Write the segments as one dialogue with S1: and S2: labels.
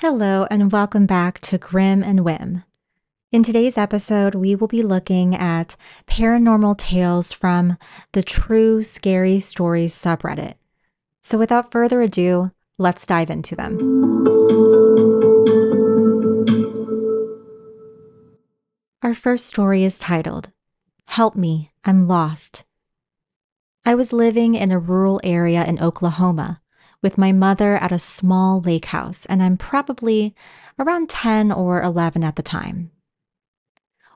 S1: Hello, and welcome back to Grim and Whim. In today's episode, we will be looking at paranormal tales from the True Scary Stories subreddit. So, without further ado, let's dive into them. Our first story is titled, Help Me, I'm Lost. I was living in a rural area in Oklahoma with my mother at a small lake house, and I'm probably around 10 or 11 at the time.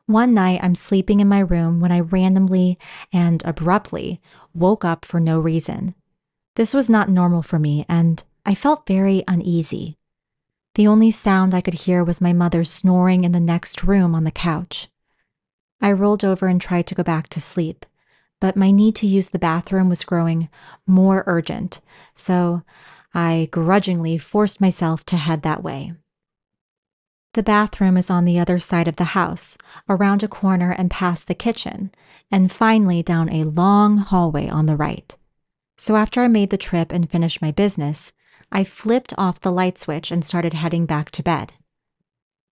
S1: One night, I'm sleeping in my room when I randomly and abruptly woke up for no reason. This was not normal for me, and I felt very uneasy. The only sound I could hear was my mother snoring in the next room on the couch. I rolled over and tried to go back to sleep but my need to use the bathroom was growing more urgent, so I grudgingly forced myself to head that way. The bathroom is on the other side of the house, around a corner and past the kitchen, and finally down a long hallway on the right. So after I made the trip and finished my business, I flipped off the light switch and started heading back to bed.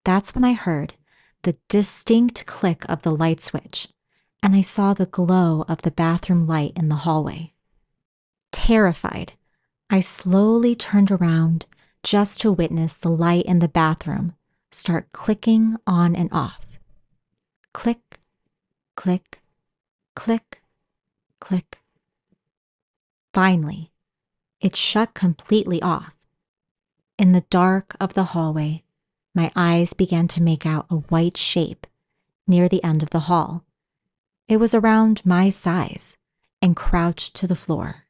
S1: That's when I heard the distinct click of the light switch and I saw the glow of the bathroom light in the hallway. Terrified, I slowly turned around just to witness the light in the bathroom start clicking on and off. Click, click, click, click. Finally, it shut completely off. In the dark of the hallway, my eyes began to make out a white shape near the end of the hall. It was around my size and crouched to the floor.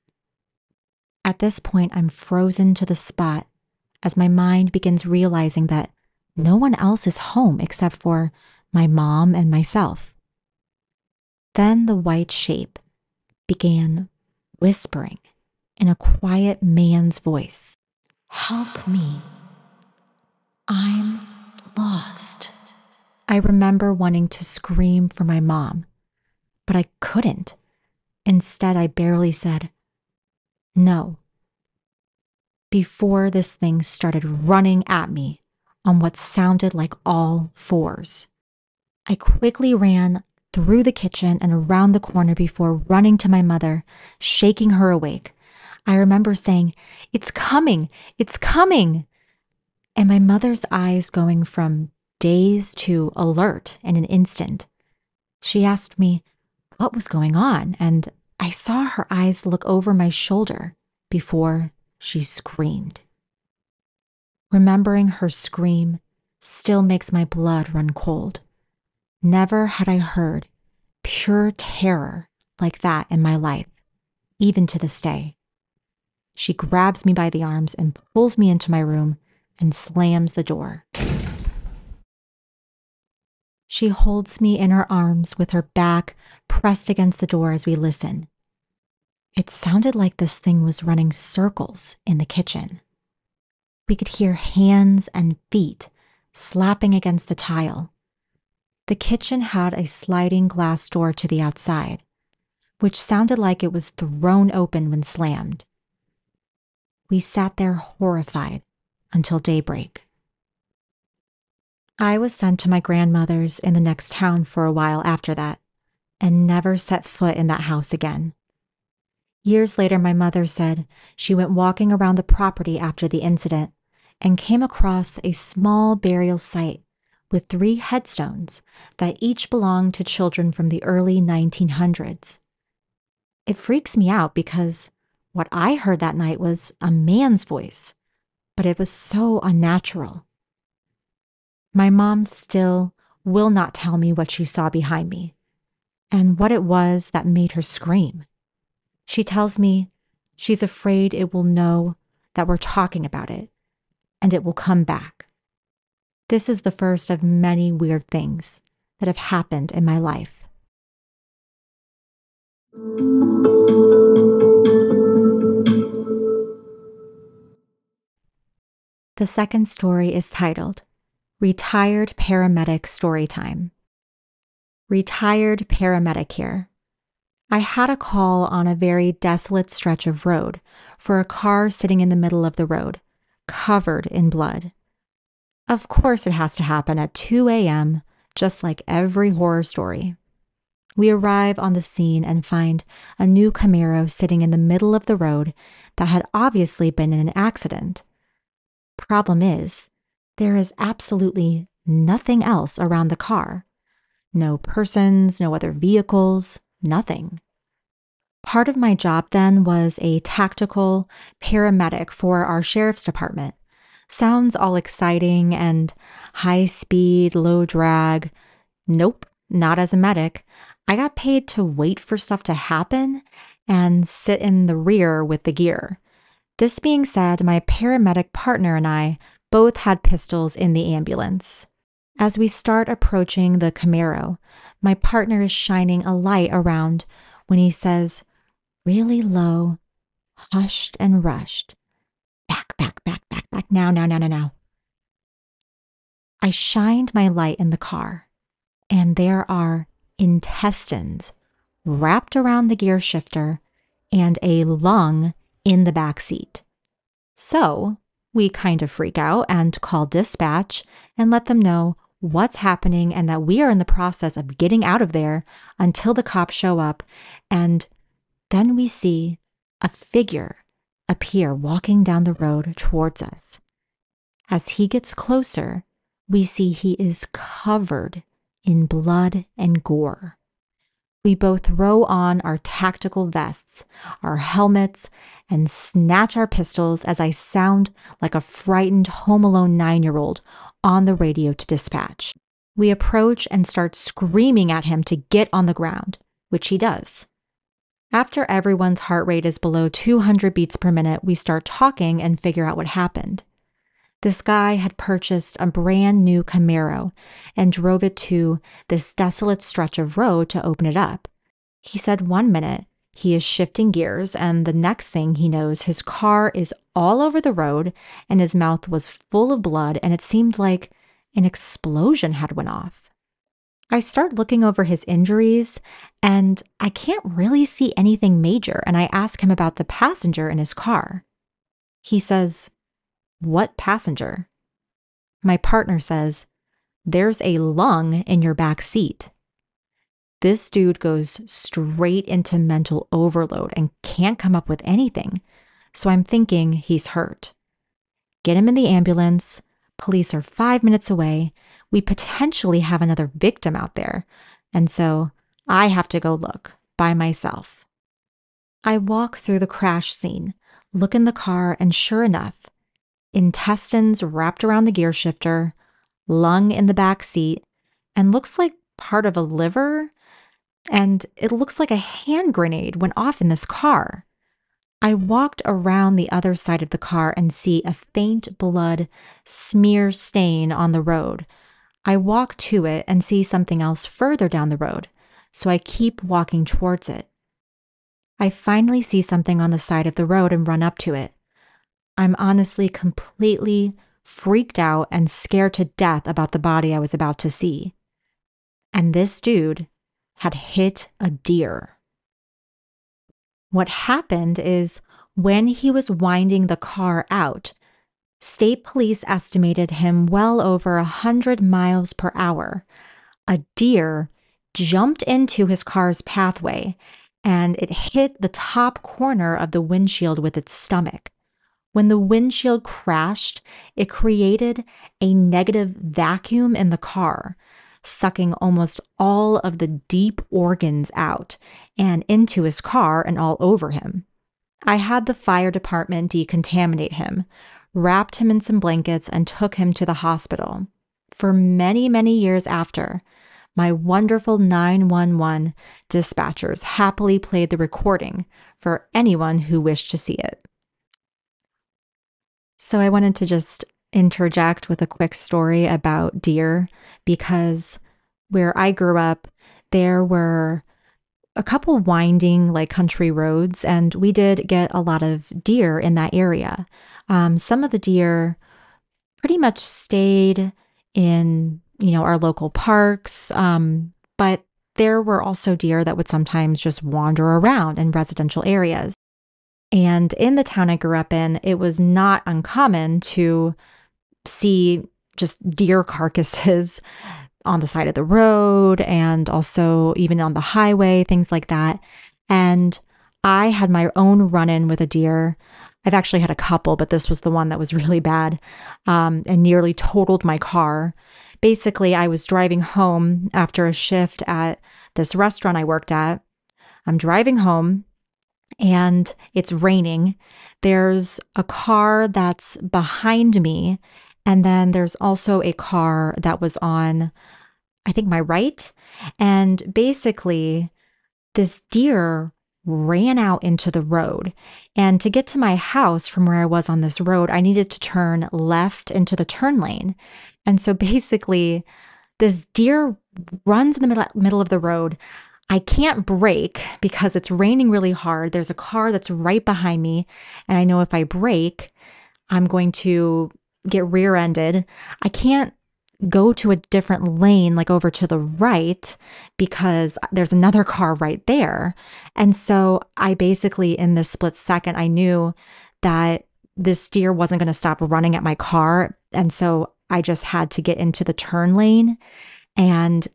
S1: At this point, I'm frozen to the spot as my mind begins realizing that no one else is home except for my mom and myself. Then the white shape began whispering in a quiet man's voice Help me. I'm lost. I remember wanting to scream for my mom, but I couldn't. Instead, I barely said, no. Before this thing started running at me on what sounded like all fours. I quickly ran through the kitchen and around the corner before running to my mother, shaking her awake. I remember saying, It's coming! It's coming! And my mother's eyes going from dazed to alert in an instant. She asked me, what was going on, and I saw her eyes look over my shoulder before she screamed. Remembering her scream still makes my blood run cold. Never had I heard pure terror like that in my life, even to this day. She grabs me by the arms and pulls me into my room and slams the door. She holds me in her arms with her back pressed against the door as we listen. It sounded like this thing was running circles in the kitchen. We could hear hands and feet slapping against the tile. The kitchen had a sliding glass door to the outside, which sounded like it was thrown open when slammed. We sat there horrified until daybreak. I was sent to my grandmother's in the next town for a while after that, and never set foot in that house again. Years later, my mother said she went walking around the property after the incident and came across a small burial site with three headstones that each belonged to children from the early 1900s. It freaks me out because what I heard that night was a man's voice, but it was so unnatural. My mom still will not tell me what she saw behind me and what it was that made her scream. She tells me she's afraid it will know that we're talking about it and it will come back. This is the first of many weird things that have happened in my life. The second story is titled Retired Paramedic story time. Retired paramedic here. I had a call on a very desolate stretch of road for a car sitting in the middle of the road, covered in blood. Of course, it has to happen at 2 a.m., just like every horror story. We arrive on the scene and find a new Camaro sitting in the middle of the road that had obviously been in an accident. Problem is, there is absolutely nothing else around the car. No persons, no other vehicles, nothing. Part of my job then was a tactical paramedic for our sheriff's department. Sounds all exciting and high speed, low drag. Nope, not as a medic. I got paid to wait for stuff to happen and sit in the rear with the gear. This being said, my paramedic partner and I both had pistols in the ambulance. As we start approaching the Camaro, my partner is shining a light around when he says, really low, hushed and rushed, back, back, back, back, back, now, now, now, now, now. I shined my light in the car, and there are intestines wrapped around the gear shifter and a lung in the back seat. So we kind of freak out and call dispatch and let them know what's happening and that we are in the process of getting out of there until the cops show up. And then we see a figure appear walking down the road towards us. As he gets closer, we see he is covered in blood and gore. We both throw on our tactical vests, our helmets, and snatch our pistols as I sound like a frightened Home Alone nine year old on the radio to dispatch. We approach and start screaming at him to get on the ground, which he does. After everyone's heart rate is below 200 beats per minute, we start talking and figure out what happened. This guy had purchased a brand new Camaro and drove it to this desolate stretch of road to open it up. He said one minute he is shifting gears, and the next thing he knows, his car is all over the road and his mouth was full of blood, and it seemed like an explosion had went off. I start looking over his injuries and I can't really see anything major. And I ask him about the passenger in his car. He says, What passenger? My partner says, There's a lung in your back seat. This dude goes straight into mental overload and can't come up with anything. So I'm thinking he's hurt. Get him in the ambulance. Police are five minutes away we potentially have another victim out there. And so I have to go look by myself. I walk through the crash scene, look in the car, and sure enough, intestines wrapped around the gear shifter, lung in the back seat, and looks like part of a liver. And it looks like a hand grenade went off in this car. I walked around the other side of the car and see a faint blood smear stain on the road, I walk to it and see something else further down the road, so I keep walking towards it. I finally see something on the side of the road and run up to it. I'm honestly completely freaked out and scared to death about the body I was about to see. And this dude had hit a deer. What happened is when he was winding the car out, State police estimated him well over a 100 miles per hour. A deer jumped into his car's pathway and it hit the top corner of the windshield with its stomach. When the windshield crashed, it created a negative vacuum in the car, sucking almost all of the deep organs out and into his car and all over him. I had the fire department decontaminate him, wrapped him in some blankets, and took him to the hospital. For many, many years after, my wonderful 911 dispatchers happily played the recording for anyone who wished to see it. So I wanted to just interject with a quick story about deer because where I grew up, there were a couple winding like country roads, and we did get a lot of deer in that area. Um, some of the deer pretty much stayed in, you know, our local parks, um, but there were also deer that would sometimes just wander around in residential areas. And in the town I grew up in, it was not uncommon to see just deer carcasses on the side of the road and also even on the highway, things like that. And I had my own run in with a deer. I've actually had a couple, but this was the one that was really bad um, and nearly totaled my car. Basically, I was driving home after a shift at this restaurant I worked at. I'm driving home and it's raining. There's a car that's behind me. And then there's also a car that was on, I think, my right. And basically, this deer ran out into the road. And to get to my house from where I was on this road, I needed to turn left into the turn lane. And so basically, this deer runs in the middle, middle of the road. I can't brake because it's raining really hard. There's a car that's right behind me. And I know if I brake, I'm going to get rear ended. I can't go to a different lane, like over to the right, because there's another car right there. And so I basically, in this split second, I knew that this deer wasn't going to stop running at my car. And so I just had to get into the turn lane and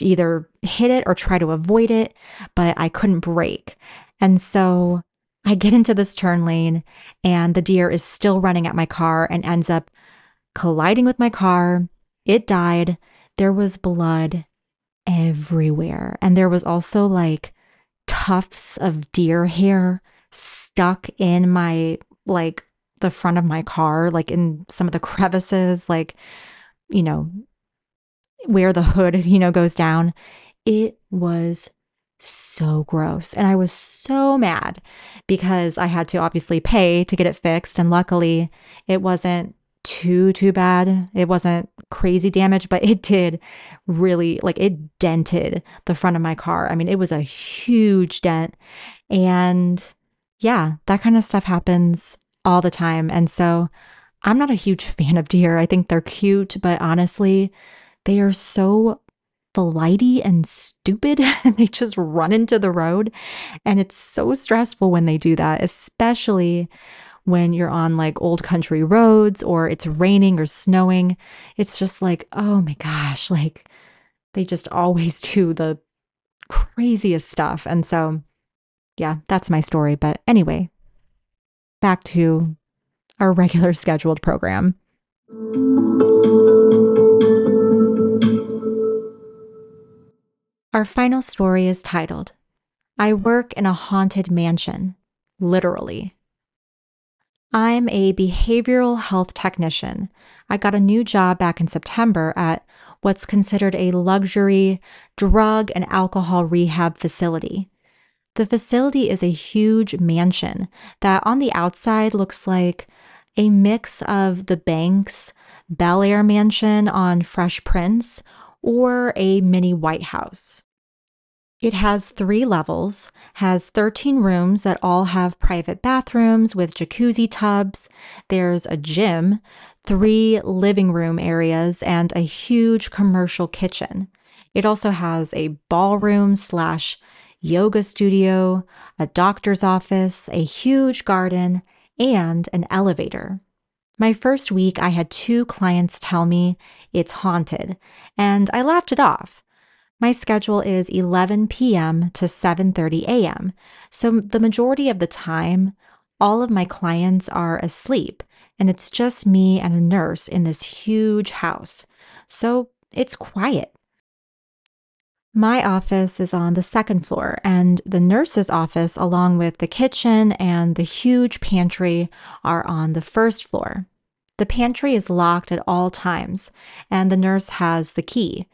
S1: either hit it or try to avoid it, but I couldn't brake. And so I get into this turn lane and the deer is still running at my car and ends up colliding with my car. It died. There was blood everywhere. And there was also like tufts of deer hair stuck in my, like, the front of my car, like in some of the crevices, like, you know, where the hood, you know, goes down. It was so gross. And I was so mad because I had to obviously pay to get it fixed. And luckily, it wasn't too, too bad. It wasn't crazy damage, but it did really, like, it dented the front of my car. I mean, it was a huge dent. And yeah, that kind of stuff happens all the time. And so I'm not a huge fan of deer. I think they're cute, but honestly, they are so flighty and stupid and they just run into the road. And it's so stressful when they do that, especially when you're on like old country roads or it's raining or snowing. It's just like, oh my gosh, like they just always do the craziest stuff. And so, yeah, that's my story. But anyway, back to our regular scheduled program. Our final story is titled, I Work in a Haunted Mansion, literally. I'm a behavioral health technician. I got a new job back in September at what's considered a luxury drug and alcohol rehab facility. The facility is a huge mansion that on the outside looks like a mix of the Banks Bel Air mansion on Fresh Prince or a mini White House. It has three levels, has 13 rooms that all have private bathrooms with jacuzzi tubs. There's a gym, three living room areas, and a huge commercial kitchen. It also has a ballroom slash yoga studio, a doctor's office, a huge garden, and an elevator. My first week, I had two clients tell me it's haunted, and I laughed it off. My schedule is 11 p.m. to 7:30 a.m. So the majority of the time, all of my clients are asleep and it's just me and a nurse in this huge house. So it's quiet. My office is on the second floor, and the nurse's office, along with the kitchen and the huge pantry, are on the first floor. The pantry is locked at all times, and the nurse has the key.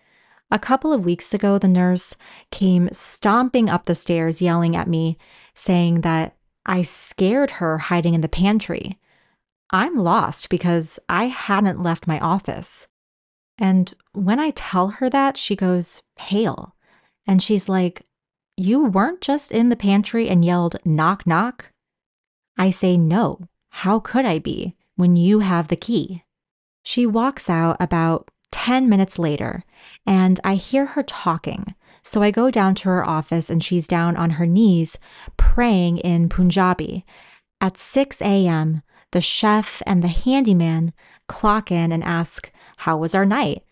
S1: A couple of weeks ago, the nurse came stomping up the stairs, yelling at me, saying that I scared her hiding in the pantry. I'm lost because I hadn't left my office. And when I tell her that, she goes pale. And she's like, You weren't just in the pantry and yelled, knock, knock? I say, No. How could I be when you have the key? She walks out about 10 minutes later and I hear her talking. So I go down to her office and she's down on her knees praying in Punjabi. At 6 a.m., the chef and the handyman clock in and ask, How was our night?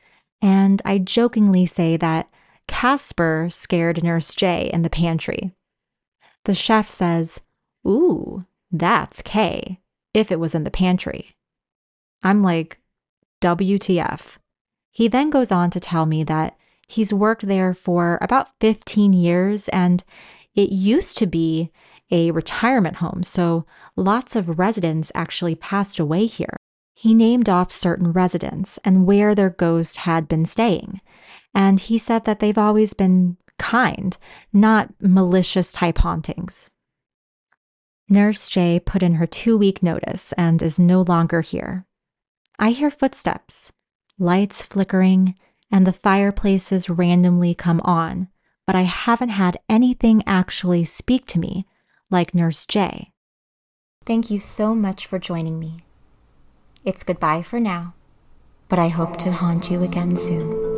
S1: And I jokingly say that Casper scared Nurse J in the pantry. The chef says, Ooh, that's K, if it was in the pantry. I'm like, WTF. He then goes on to tell me that he's worked there for about 15 years and it used to be a retirement home, so lots of residents actually passed away here. He named off certain residents and where their ghost had been staying. And he said that they've always been kind, not malicious type hauntings. Nurse J put in her two week notice and is no longer here. I hear footsteps, lights flickering, and the fireplaces randomly come on, but I haven't had anything actually speak to me like Nurse J. Thank you so much for joining me. It's goodbye for now, but I hope to haunt you again soon.